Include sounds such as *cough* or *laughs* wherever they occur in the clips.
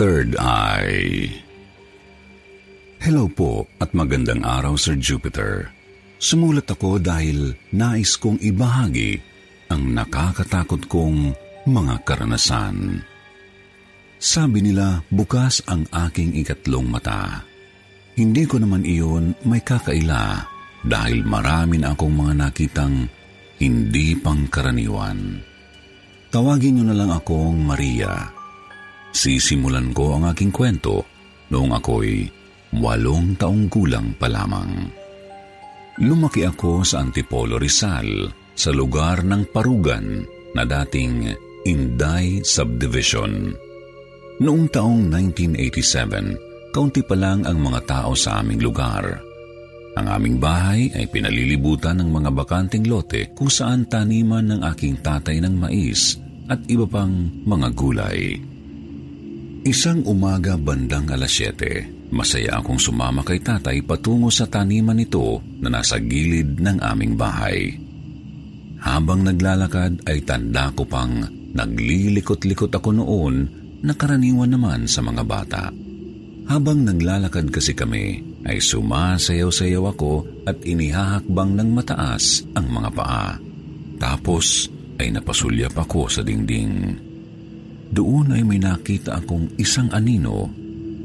Third Eye Hello po at magandang araw Sir Jupiter. Sumulat ako dahil nais kong ibahagi ang nakakatakot kong mga karanasan. Sabi nila bukas ang aking ikatlong mata. Hindi ko naman iyon may kakaila dahil marami na akong mga nakitang hindi pangkaraniwan. Tawagin niyo na lang akong Maria. Sisimulan ko ang aking kwento noong ako'y walong taong gulang pa lamang. Lumaki ako sa Antipolo Rizal sa lugar ng Parugan na dating Inday Subdivision. Noong taong 1987, kaunti pa lang ang mga tao sa aming lugar. Ang aming bahay ay pinalilibutan ng mga bakanting lote kung saan taniman ng aking tatay ng mais at iba pang mga gulay. Isang umaga bandang alas 7, masaya akong sumama kay tatay patungo sa taniman nito na nasa gilid ng aming bahay. Habang naglalakad ay tanda ko pang naglilikot-likot ako noon na karaniwan naman sa mga bata. Habang naglalakad kasi kami ay sumasayaw-sayaw ako at inihahakbang ng mataas ang mga paa. Tapos ay napasulyap ako sa dingding. Doon ay may nakita akong isang anino.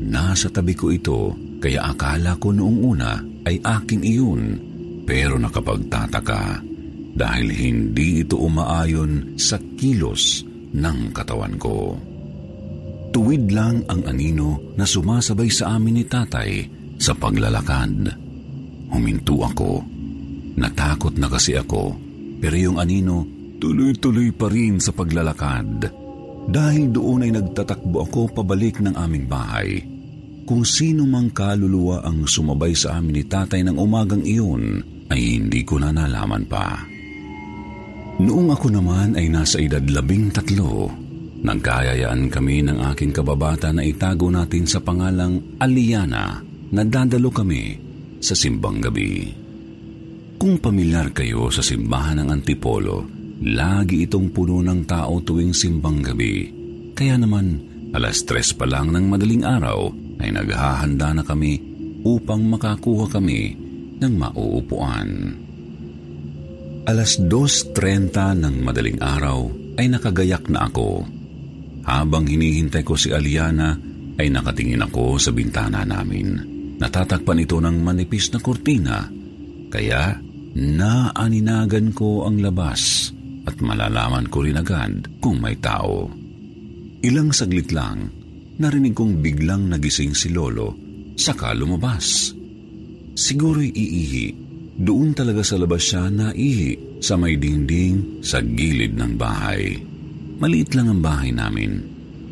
Nasa tabi ko ito, kaya akala ko noong una ay aking iyon. Pero nakapagtataka dahil hindi ito umaayon sa kilos ng katawan ko. Tuwid lang ang anino na sumasabay sa amin ni tatay sa paglalakad. Huminto ako. Natakot na kasi ako, pero yung anino tuloy-tuloy pa rin sa paglalakad. Dahil doon ay nagtatakbo ako pabalik ng aming bahay. Kung sino mang kaluluwa ang sumabay sa amin ni tatay ng umagang iyon, ay hindi ko na nalaman pa. Noong ako naman ay nasa edad labing tatlo, nagkayayaan kami ng aking kababata na itago natin sa pangalang Aliana na dadalo kami sa simbang gabi. Kung pamilyar kayo sa simbahan ng Antipolo, Lagi itong puno ng tao tuwing simbang gabi. Kaya naman, alas tres pa lang ng madaling araw ay naghahanda na kami upang makakuha kami ng mauupuan. Alas 2.30 ng madaling araw ay nakagayak na ako. Habang hinihintay ko si Aliana ay nakatingin ako sa bintana namin. Natatakpan ito ng manipis na kurtina, kaya naaninagan ko ang labas at malalaman ko rin agad kung may tao. Ilang saglit lang, narinig kong biglang nagising si Lolo, saka lumabas. Siguro'y iihi. Doon talaga sa labas siya naihi sa may dingding sa gilid ng bahay. Maliit lang ang bahay namin.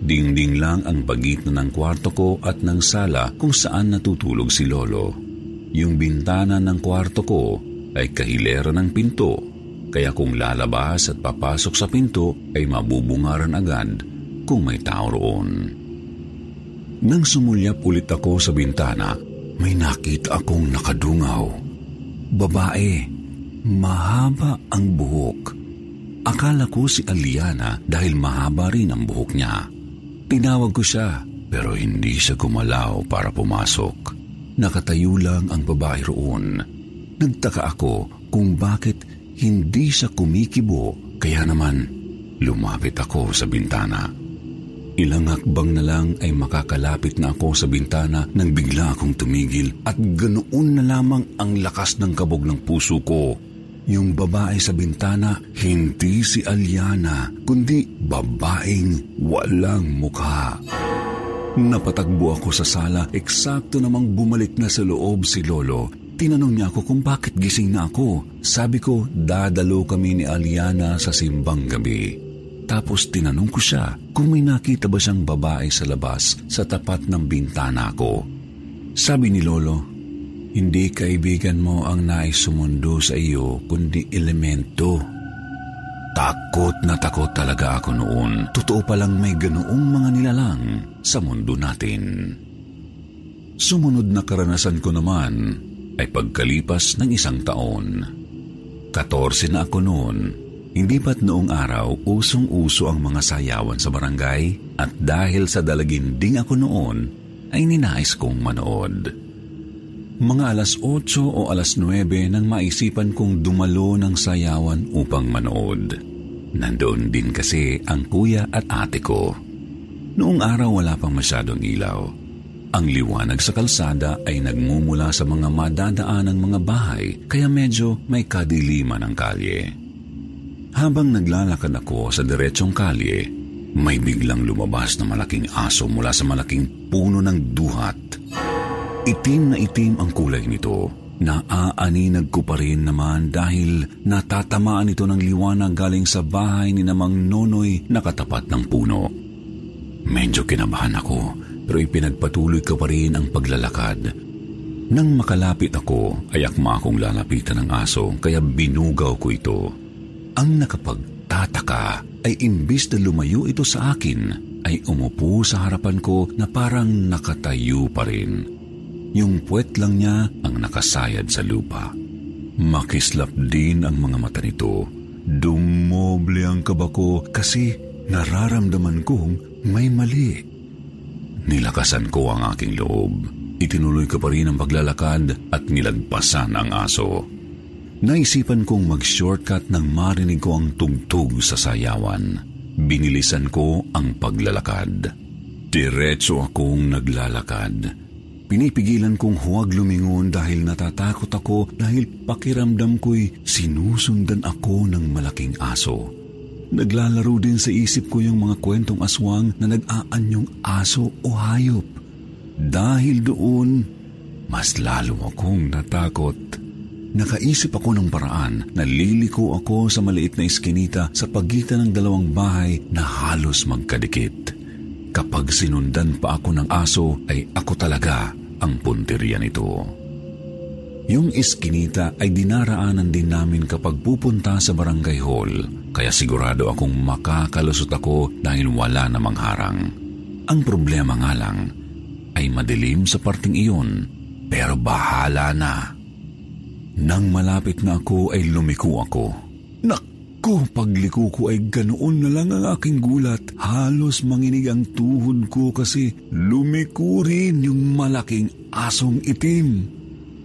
Dingding lang ang pagitan ng kwarto ko at ng sala kung saan natutulog si Lolo. Yung bintana ng kwarto ko ay kahilera ng pinto, kaya kung lalabas at papasok sa pinto ay mabubungaran agad kung may tao roon. Nang sumulyap ulit ako sa bintana, may nakita akong nakadungaw. Babae, mahaba ang buhok. Akala ko si Aliana dahil mahaba rin ang buhok niya. Tinawag ko siya pero hindi siya gumalaw para pumasok. Nakatayo lang ang babae roon. Nagtaka ako kung bakit hindi siya kumikibo kaya naman lumapit ako sa bintana. Ilang hakbang na lang ay makakalapit na ako sa bintana nang bigla akong tumigil at ganoon na lamang ang lakas ng kabog ng puso ko. Yung babae sa bintana, hindi si Aliana, kundi babaeng walang mukha. Napatagbo ako sa sala, eksakto namang bumalik na sa loob si Lolo. Tinanong niya ako kung bakit gising na ako. Sabi ko, dadalo kami ni Aliana sa simbang gabi. Tapos tinanong ko siya kung may nakita ba siyang babae sa labas sa tapat ng bintana ko. Sabi ni Lolo, hindi kaibigan mo ang nais sumundo sa iyo kundi elemento Takot na takot talaga ako noon. Totoo palang may ganoong mga nilalang sa mundo natin. Sumunod na karanasan ko naman ay pagkalipas ng isang taon. Katorse na ako noon. Hindi ba't noong araw usong-uso ang mga sayawan sa barangay at dahil sa dalaginding ako noon ay ninais kong manood. Mga alas 8 o alas 9 nang maisipan kong dumalo ng sayawan upang manood. Nandoon din kasi ang kuya at ate ko. Noong araw wala pang masyadong ilaw. Ang liwanag sa kalsada ay nagmumula sa mga madadaan ng mga bahay kaya medyo may kadiliman ang kalye. Habang naglalakad ako sa diretsong kalye, may biglang lumabas na malaking aso mula sa malaking puno ng duhat. Itim na itim ang kulay nito. Naaaninag ko pa rin naman dahil natatamaan ito ng liwanag galing sa bahay ni namang nonoy na katapat ng puno. Medyo kinabahan ako pero ipinagpatuloy ko pa rin ang paglalakad. Nang makalapit ako ay akma akong lalapitan ng aso kaya binugaw ko ito. Ang nakapagtataka ay imbis na lumayo ito sa akin ay umupo sa harapan ko na parang nakatayo pa rin. Yung puwet lang niya ang nakasayad sa lupa. Makislap din ang mga mata nito. Dumoble ang kaba ko kasi nararamdaman kong may mali. Nilakasan ko ang aking loob. Itinuloy ko pa rin ang paglalakad at nilagpasan ang aso. Naisipan kong mag-shortcut nang marinig ko ang tugtog sa sayawan. Binilisan ko ang paglalakad. Diretso akong naglalakad. Pinipigilan kong huwag lumingon dahil natatakot ako dahil pakiramdam ko'y sinusundan ako ng malaking aso. Naglalaro din sa isip ko yung mga kwentong aswang na nag-aanyong aso o hayop. Dahil doon, mas lalo akong natakot. Nakaisip ako ng paraan na liliko ako sa maliit na iskinita sa pagitan ng dalawang bahay na halos magkadikit. Kapag sinundan pa ako ng aso ay ako talaga ang punteriya nito. Yung iskinita ay dinaraanan din namin kapag pupunta sa barangay hall, kaya sigurado akong makakalusot ako dahil wala namang harang. Ang problema nga lang ay madilim sa parting iyon, pero bahala na. Nang malapit na ako ay lumiko ako. Nak! ko, pagliko ko ay ganoon na lang ang aking gulat. Halos manginig ang tuhod ko kasi lumiko rin yung malaking asong itim.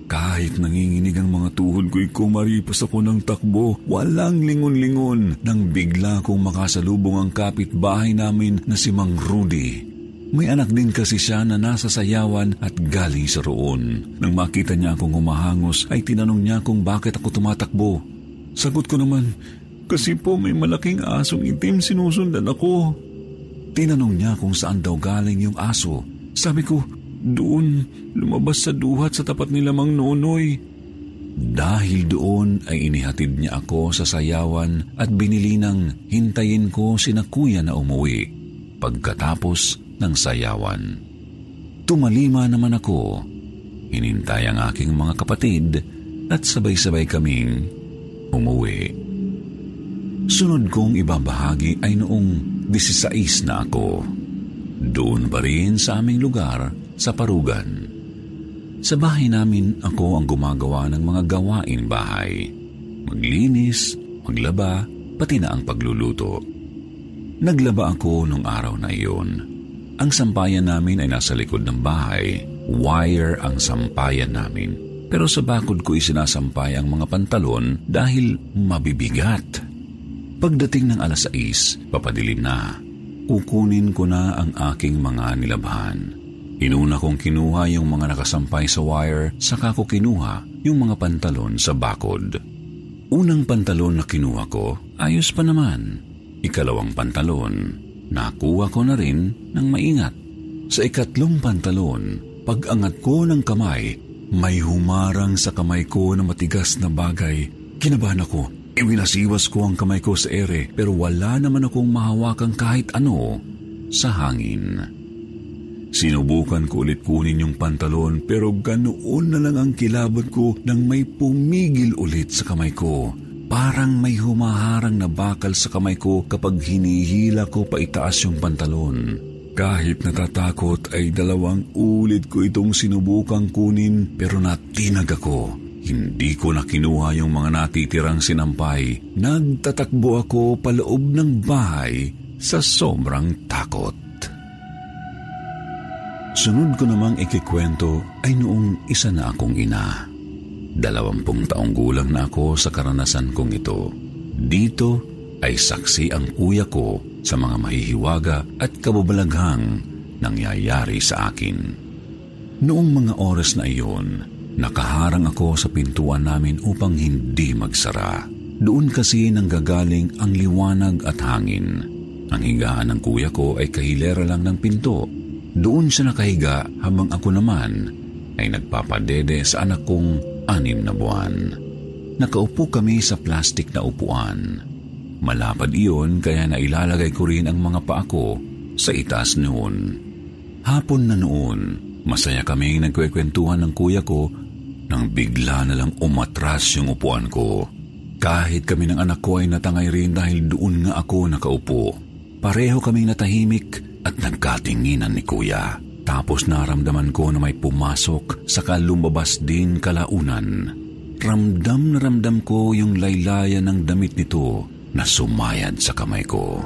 Kahit nanginginig ang mga tuhod ko'y kumaripas ako ng takbo, walang lingon-lingon nang bigla kong makasalubong ang kapitbahay namin na si Mang Rudy. May anak din kasi siya na nasa sayawan at galing sa roon. Nang makita niya akong humahangos ay tinanong niya kung bakit ako tumatakbo. Sagot ko naman, kasi po may malaking asong itim sinusundan ako. Tinanong niya kung saan daw galing yung aso. Sabi ko, doon, lumabas sa duhat sa tapat nila mang nonoy. Dahil doon ay inihatid niya ako sa sayawan at binili ng hintayin ko si na kuya na umuwi pagkatapos ng sayawan. Tumalima naman ako. Hinintay ang aking mga kapatid at sabay-sabay kaming umuwi. Sunod kong ibabahagi ay noong 16 na ako. Doon pa rin sa aming lugar sa Parugan. Sa bahay namin ako ang gumagawa ng mga gawain bahay. Maglinis, maglaba, pati na ang pagluluto. Naglaba ako nung araw na iyon. Ang sampayan namin ay nasa likod ng bahay. Wire ang sampayan namin. Pero sa bakod ko isinasampay ang mga pantalon dahil mabibigat. Pagdating ng alas 6, papadilim na. Kukunin ko na ang aking mga nilabhan. Inuna kong kinuha yung mga nakasampay sa wire, saka ko kinuha yung mga pantalon sa bakod. Unang pantalon na kinuha ko, ayos pa naman. Ikalawang pantalon, nakuha ko na rin ng maingat. Sa ikatlong pantalon, pag-angat ko ng kamay, may humarang sa kamay ko na matigas na bagay. Kinabahan ako, iwinasiwas ko ang kamay ko sa ere pero wala naman akong mahawakan kahit ano sa hangin. Sinubukan ko ulit kunin yung pantalon pero ganoon na lang ang kilabot ko nang may pumigil ulit sa kamay ko. Parang may humaharang na bakal sa kamay ko kapag hinihila ko pa itaas yung pantalon. Kahit natatakot ay dalawang ulit ko itong sinubukang kunin pero natinag ako. Hindi ko na kinuha yung mga natitirang sinampay. Nagtatakbo ako paloob ng bahay sa sobrang takot. Sunod ko namang ikikwento ay noong isa na akong ina. Dalawampung taong gulang na ako sa karanasan kong ito. Dito ay saksi ang kuya ko sa mga mahihiwaga at kababalaghang nangyayari sa akin. Noong mga oras na iyon, nakaharang ako sa pintuan namin upang hindi magsara. Doon kasi nanggagaling ang liwanag at hangin. Ang higaan ng kuya ko ay kahilera lang ng pinto. Doon siya nakahiga habang ako naman ay nagpapadede sa anak kong anim na buwan. Nakaupo kami sa plastik na upuan. Malapad iyon kaya nailalagay ko rin ang mga paa ko sa itaas noon. Hapon na noon, masaya kaming nagkwekwentuhan ng kuya ko nang bigla na lang umatras yung upuan ko. Kahit kami ng anak ko ay natangay rin dahil doon nga ako nakaupo. Pareho kaming natahimik at nagkatinginan ni kuya. Tapos naramdaman ko na may pumasok saka lumabas din kalaunan. Ramdam na ramdam ko yung laylayan ng damit nito na sumayad sa kamay ko.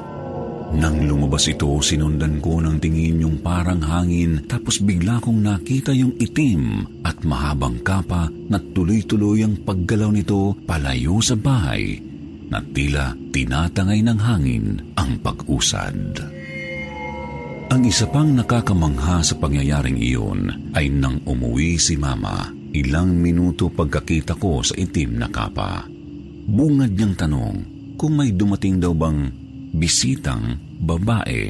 Nang lumabas ito, sinundan ko ng tingin yung parang hangin tapos bigla kong nakita yung itim at mahabang kapa na tuloy-tuloy ang paggalaw nito palayo sa bahay na tila tinatangay ng hangin ang pag-usad. Ang isa pang nakakamangha sa pangyayaring iyon ay nang umuwi si Mama ilang minuto pagkakita ko sa itim na kapa. Bungad niyang tanong kung may dumating daw bang bisitang babae.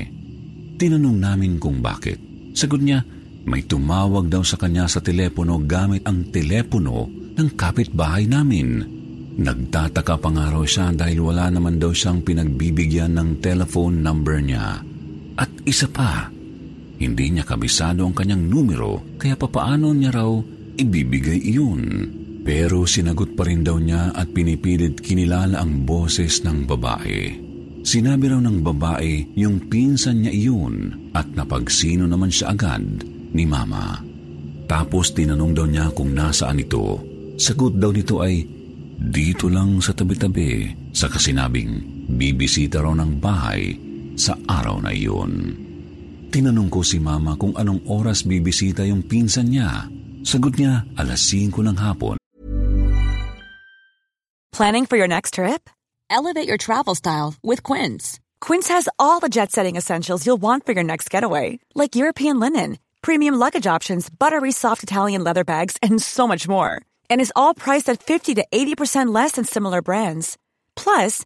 Tinanong namin kung bakit. Sagot niya, may tumawag daw sa kanya sa telepono gamit ang telepono ng kapitbahay namin. Nagtataka pa nga raw siya dahil wala naman daw siyang pinagbibigyan ng telephone number niya. At isa pa, hindi niya kabisado ang kanyang numero kaya papaano niya raw ibibigay iyon. Pero sinagot pa rin daw niya at pinipilit kinilala ang boses ng babae. Sinabi raw ng babae yung pinsan niya iyon at napagsino naman siya agad ni mama. Tapos tinanong daw niya kung nasaan ito. Sagot daw nito ay dito lang sa tabi-tabi sa kasinabing bibisita raw ng bahay sa araw na iyon. Tinanong ko si mama kung anong oras bibisita yung pinsan niya. Sagot niya, alas 5 ng hapon. Planning for your next trip? Elevate your travel style with Quince. Quince has all the jet-setting essentials you'll want for your next getaway, like European linen, premium luggage options, buttery soft Italian leather bags, and so much more. And is all priced at 50 to 80% less than similar brands. Plus,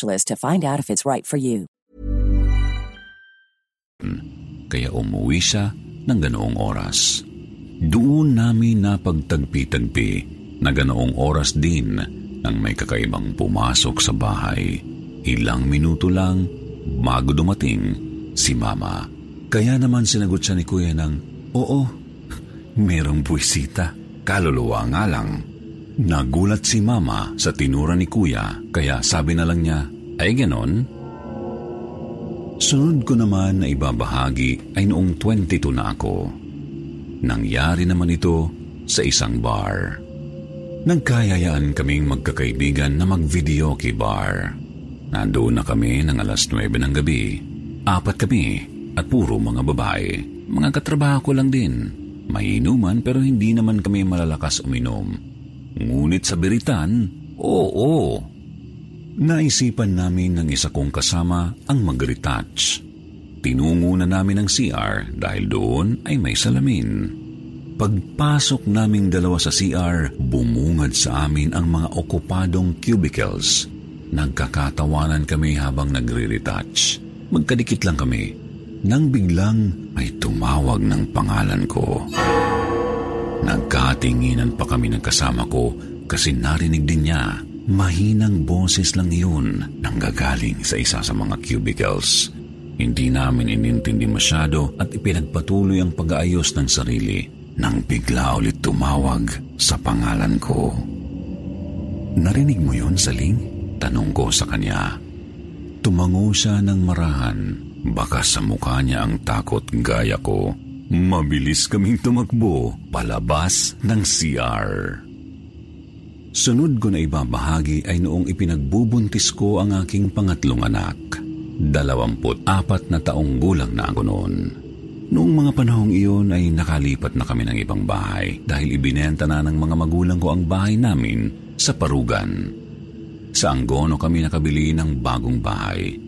to find out if it's right for you. Kaya umuwi siya ng ganoong oras. Doon namin napagtagpi-tagpi na ganoong oras din nang may kakaibang pumasok sa bahay. Ilang minuto lang bago dumating si Mama. Kaya naman sinagot siya ni Kuya ng, Oo, *laughs* merong buwisita. Kaluluwa nga lang. Nagulat si Mama sa tinura ni Kuya kaya sabi na lang niya, ay ganon? Sunod ko naman na ibabahagi ay noong 22 na ako. Nangyari naman ito sa isang bar. Nagkayayaan kaming magkakaibigan na mag-video key bar. Nandoon na kami ng alas 9 ng gabi. Apat kami at puro mga babae. Mga katrabaho ko lang din. May inuman pero hindi naman kami malalakas uminom. Ngunit sa beritan, oo. Naisipan namin ng isa kong kasama ang mag-retouch. Tinungo na namin ang CR dahil doon ay may salamin. Pagpasok naming dalawa sa CR, bumungad sa amin ang mga okupadong cubicles. Nagkakatawanan kami habang nagre-retouch. Magkadikit lang kami. Nang biglang ay tumawag ng pangalan ko. Nagkatinginan pa kami ng kasama ko kasi narinig din niya. Mahinang boses lang yun nang gagaling sa isa sa mga cubicles. Hindi namin inintindi masyado at ipinagpatuloy ang pag-aayos ng sarili nang bigla ulit tumawag sa pangalan ko. Narinig mo yun, Saling? Tanong ko sa kanya. Tumango siya ng marahan. Baka sa mukha niya ang takot gaya ko Mabilis kaming tumakbo palabas ng CR. Sunod ko na ibabahagi ay noong ipinagbubuntis ko ang aking pangatlong anak. Dalawamput apat na taong gulang na ako noon. Noong mga panahong iyon ay nakalipat na kami ng ibang bahay dahil ibinenta na ng mga magulang ko ang bahay namin sa Parugan. Sa Angono kami nakabili ng bagong bahay.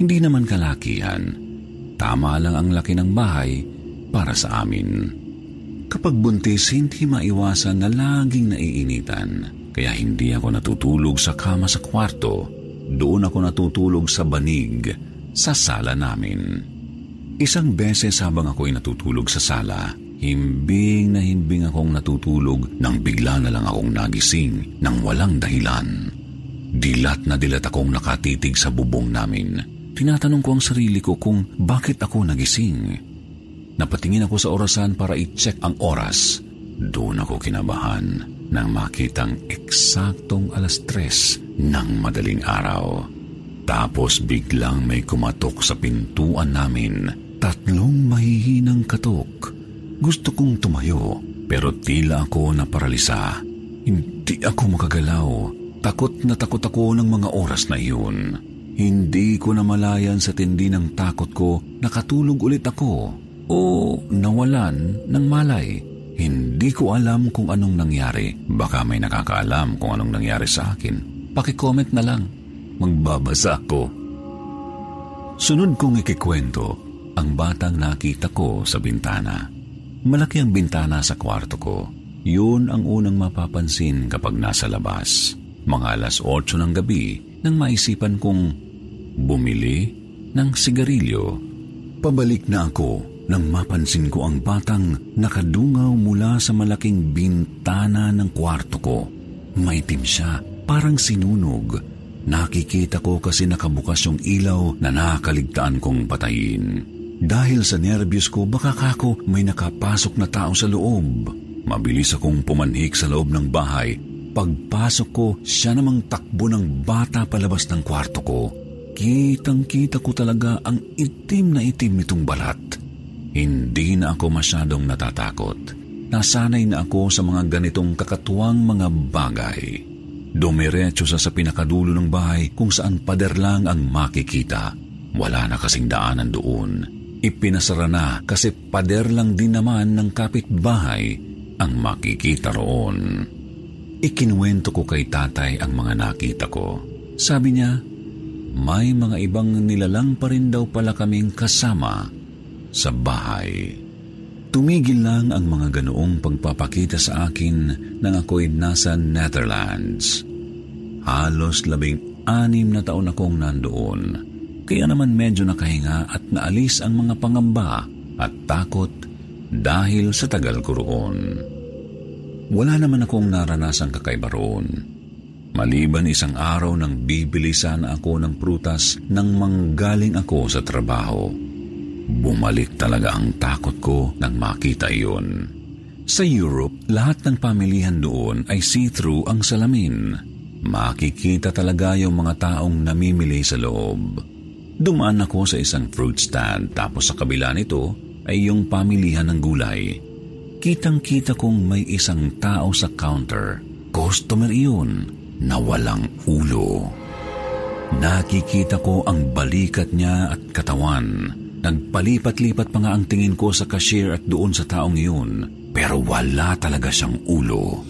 Hindi naman kalakihan. Tama lang ang laki ng bahay para sa amin. Kapag buntis, hindi maiwasan na laging naiinitan. Kaya hindi ako natutulog sa kama sa kwarto. Doon ako natutulog sa banig sa sala namin. Isang beses habang ako'y natutulog sa sala, himbing na himbing akong natutulog nang bigla na lang akong nagising nang walang dahilan. Dilat na dilat akong nakatitig sa bubong namin. Tinatanong ko ang sarili ko kung bakit ako nagising. Napatingin ako sa orasan para i-check ang oras. Doon ako kinabahan nang makitang eksaktong alas tres ng madaling araw. Tapos biglang may kumatok sa pintuan namin. Tatlong mahihinang katok. Gusto kong tumayo pero tila ako naparalisa. Hindi ako makagalaw. Takot na takot ako ng mga oras na iyon. Hindi ko namalayan sa tindi ng takot ko, nakatulog ulit ako o nawalan ng malay. Hindi ko alam kung anong nangyari. Baka may nakakaalam kung anong nangyari sa akin. Pakicomment na lang. Magbabasa ako. Sunod kong ikikwento ang batang nakita ko sa bintana. Malaki ang bintana sa kwarto ko. Yun ang unang mapapansin kapag nasa labas. Mga alas 8 ng gabi nang maisipan kong bumili ng sigarilyo. Pabalik na ako nang mapansin ko ang batang nakadungaw mula sa malaking bintana ng kwarto ko. Maitim siya parang sinunog. Nakikita ko kasi nakabukas yung ilaw na nakakaligtaan kong patayin. Dahil sa nervyos ko, baka kako may nakapasok na tao sa loob. Mabilis akong pumanhik sa loob ng bahay. Pagpasok ko, siya namang takbo ng bata palabas ng kwarto ko. Kitang-kita ko talaga ang itim na itim nitong balat. Hindi na ako masyadong natatakot. Nasanay na ako sa mga ganitong kakatuwang mga bagay. Dumiretso sa sa pinakadulo ng bahay kung saan pader lang ang makikita. Wala na kasing daanan doon ipinasara na kasi pader lang din naman ng kapitbahay ang makikita roon. Ikinuwento ko kay tatay ang mga nakita ko. Sabi niya, may mga ibang nilalang pa rin daw pala kaming kasama sa bahay. Tumigil lang ang mga ganoong pagpapakita sa akin nang ako'y nasa Netherlands. Halos labing anim na taon akong nandoon kaya naman medyo nakahinga at naalis ang mga pangamba at takot dahil sa tagal ko roon. Wala naman akong naranasang kakaiba roon. Maliban isang araw nang bibili sana ako ng prutas nang manggaling ako sa trabaho. Bumalik talaga ang takot ko nang makita iyon. Sa Europe, lahat ng pamilihan doon ay see-through ang salamin. Makikita talaga yung mga taong namimili sa loob. Dumaan ako sa isang fruit stand tapos sa kabila nito ay yung pamilihan ng gulay. Kitang-kita kong may isang tao sa counter. Customer iyon na walang ulo. Nakikita ko ang balikat niya at katawan. Nagpalipat-lipat pa nga ang tingin ko sa cashier at doon sa taong iyon. Pero wala talaga siyang ulo.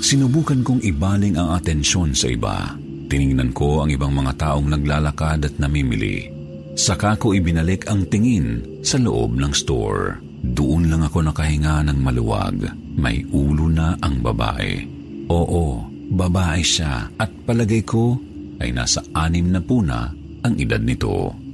Sinubukan kong ibaling ang atensyon sa iba. Tiningnan ko ang ibang mga taong naglalakad at namimili. Saka ko ibinalik ang tingin sa loob ng store. Doon lang ako nakahinga ng maluwag. May ulo na ang babae. Oo, babae siya at palagay ko ay nasa anim na puna ang edad nito.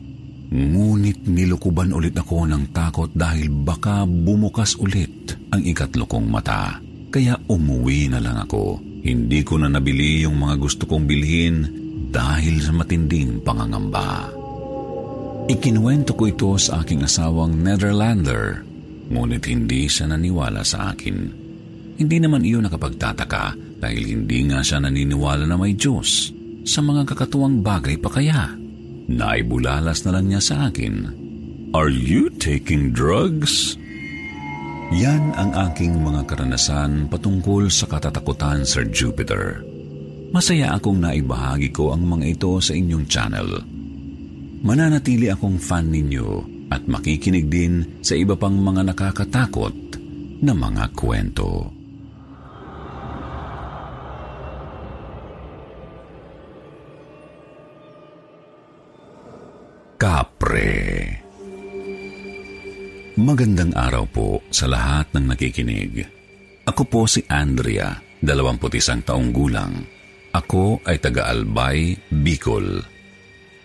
Ngunit nilukuban ulit ako ng takot dahil baka bumukas ulit ang ikatlo kong mata. Kaya umuwi na lang ako. Hindi ko na nabili yung mga gusto kong bilhin dahil sa matinding pangangamba. Ikinuwento ko ito sa aking asawang Netherlander, ngunit hindi siya naniwala sa akin. Hindi naman iyon nakapagtataka dahil hindi nga siya naniniwala na may Diyos. Sa mga kakatuwang bagay pa kaya? Naibulalas na lang niya sa akin. Are you taking drugs? Yan ang aking mga karanasan patungkol sa katatakutan, Sir Jupiter. Masaya akong naibahagi ko ang mga ito sa inyong channel. Mananatili akong fan ninyo at makikinig din sa iba pang mga nakakatakot na mga kwento. Kapre Magandang araw po sa lahat ng nakikinig. Ako po si Andrea, 21 taong gulang. Ako ay taga-Albay, Bicol.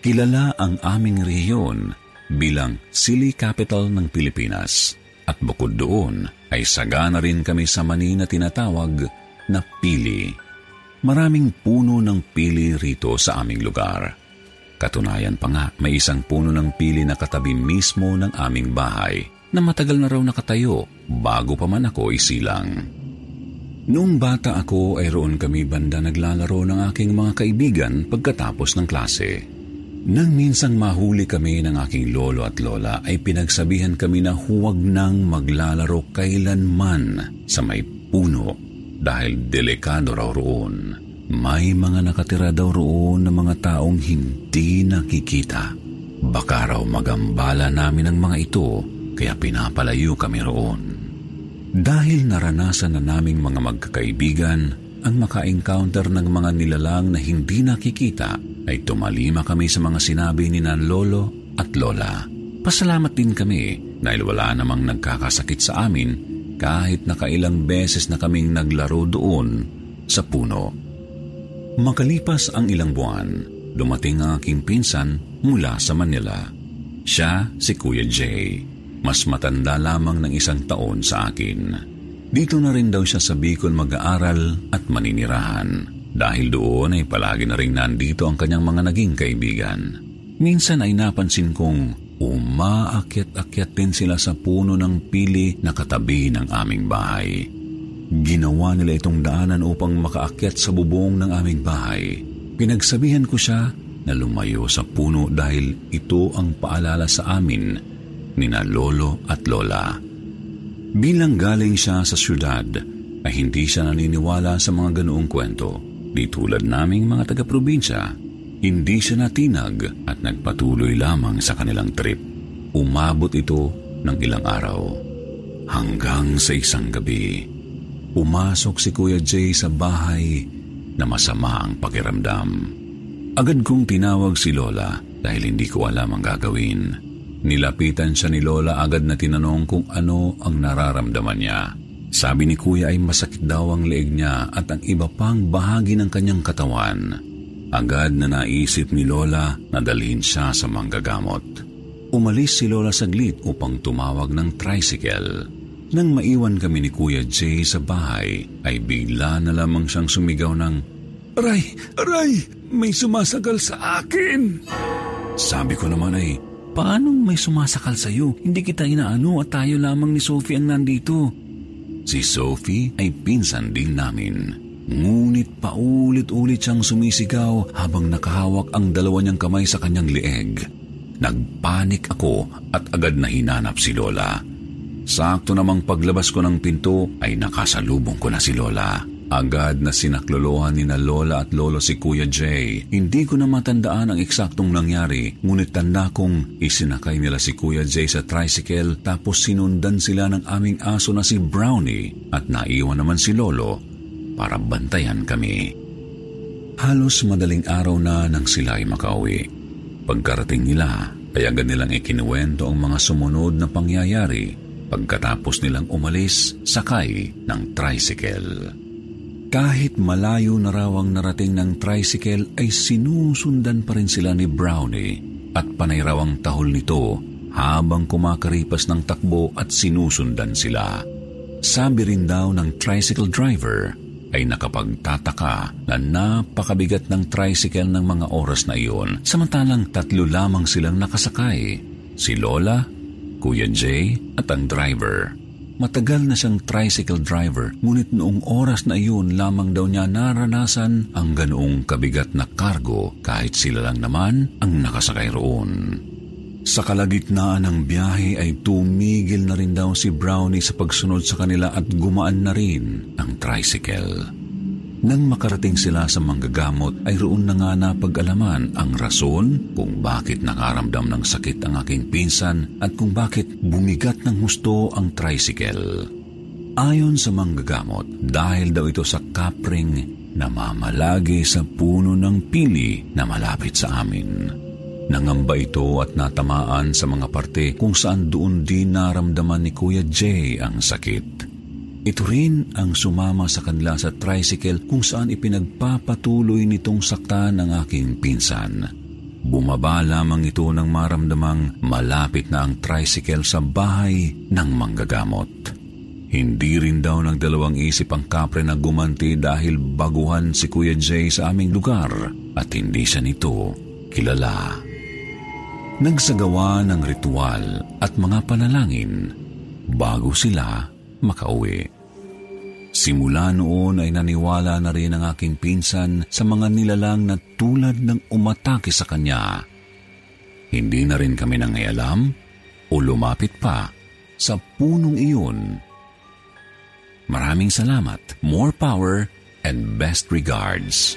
Kilala ang aming rehiyon bilang Silly Capital ng Pilipinas. At bukod doon ay sagana rin kami sa mani na tinatawag na pili. Maraming puno ng pili rito sa aming lugar. Katunayan pa nga, may isang puno ng pili na katabi mismo ng aming bahay na matagal na raw nakatayo bago pa man ako isilang. Noong bata ako ay roon kami banda naglalaro ng aking mga kaibigan pagkatapos ng klase. Nang minsang mahuli kami ng aking lolo at lola ay pinagsabihan kami na huwag nang maglalaro kailanman sa may puno dahil delikado raw roon. May mga nakatira daw roon na mga taong hindi nakikita. Baka raw magambala namin ang mga ito kaya pinapalayo kami roon. Dahil naranasan na naming mga magkakaibigan ang maka-encounter ng mga nilalang na hindi nakikita, ay tumalima kami sa mga sinabi ni Nan Lolo at Lola. Pasalamat din kami dahil wala namang nagkakasakit sa amin kahit nakailang beses na kaming naglaro doon sa puno. Makalipas ang ilang buwan, dumating ang aking pinsan mula sa Manila. Siya si Kuya Jay. Mas matanda lamang ng isang taon sa akin. Dito na rin daw siya sa Bicol mag-aaral at maninirahan. Dahil doon ay palagi na rin nandito ang kanyang mga naging kaibigan. Minsan ay napansin kong umaakyat-akyat din sila sa puno ng pili na katabi ng aming bahay. Ginawa nila itong daanan upang makaakyat sa bubong ng aming bahay. Pinagsabihan ko siya na lumayo sa puno dahil ito ang paalala sa amin ni na lolo at lola. Bilang galing siya sa syudad, ay hindi siya naniniwala sa mga ganoong kwento. Di tulad naming mga taga-probinsya, hindi siya natinag at nagpatuloy lamang sa kanilang trip. Umabot ito ng ilang araw. Hanggang sa isang gabi, pumasok si Kuya Jay sa bahay na masama ang pakiramdam. Agad kong tinawag si Lola dahil hindi ko alam ang gagawin. Nilapitan siya ni Lola agad na tinanong kung ano ang nararamdaman niya. Sabi ni Kuya ay masakit daw ang leeg niya at ang iba pang bahagi ng kanyang katawan. Agad na naisip ni Lola na dalhin siya sa manggagamot. Umalis si Lola saglit upang tumawag ng tricycle. Nang maiwan kami ni Kuya Jay sa bahay, ay bigla na lamang siyang sumigaw ng, Aray! Aray! May sumasakal sa akin! Sabi ko naman ay, Paano may sumasakal sa iyo? Hindi kita inaano at tayo lamang ni Sophie ang nandito. Si Sophie ay pinsan din namin. Ngunit paulit-ulit siyang sumisigaw habang nakahawak ang dalawa niyang kamay sa kanyang leeg. Nagpanik ako at agad na hinanap si Lola. Sakto namang paglabas ko ng pinto ay nakasalubong ko na si Lola. Agad na sinaklolohan ni na Lola at Lolo si Kuya Jay. Hindi ko na matandaan ang eksaktong nangyari, ngunit tanda kong isinakay nila si Kuya Jay sa tricycle tapos sinundan sila ng aming aso na si Brownie at naiwan naman si Lolo para bantayan kami. Halos madaling araw na nang sila ay makauwi. Pagkarating nila, ay agad nilang ikinuwento ang mga sumunod na pangyayari pagkatapos nilang umalis sakay ng tricycle. Kahit malayo na raw ang narating ng tricycle ay sinusundan pa rin sila ni Brownie at panay raw ang tahol nito habang kumakaripas ng takbo at sinusundan sila. Sabi rin daw ng tricycle driver ay nakapagtataka na napakabigat ng tricycle ng mga oras na iyon samantalang tatlo lamang silang nakasakay, si Lola, Kuya Jay at ang driver. Matagal na siyang tricycle driver, ngunit noong oras na iyon lamang daw niya naranasan ang ganoong kabigat na kargo kahit sila lang naman ang nakasakay roon. Sa kalagitnaan ng biyahe ay tumigil na rin daw si Brownie sa pagsunod sa kanila at gumaan na rin ang tricycle. Nang makarating sila sa manggagamot ay roon na nga napag-alaman ang rason kung bakit nakaramdam ng sakit ang aking pinsan at kung bakit bumigat ng husto ang tricycle. Ayon sa manggagamot, dahil daw ito sa kapring na mamalagi sa puno ng pili na malapit sa amin. Nangamba ito at natamaan sa mga parte kung saan doon din naramdaman ni Kuya Jay ang sakit. Ito rin ang sumama sa kanila sa tricycle kung saan ipinagpapatuloy nitong saktan ng aking pinsan. Bumaba lamang ito nang maramdamang malapit na ang tricycle sa bahay ng manggagamot. Hindi rin daw nagdalawang isip ang kapre na gumanti dahil baguhan si Kuya Jay sa aming lugar at hindi siya nito kilala. Nagsagawa ng ritual at mga panalangin bago sila makauwi. Simula noon ay naniwala na rin ang aking pinsan sa mga nilalang na tulad ng umatake sa kanya. Hindi na rin kami nangayalam o lumapit pa sa punong iyon. Maraming salamat, more power, and best regards.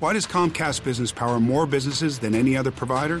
Why does Comcast Business power more businesses than any other provider?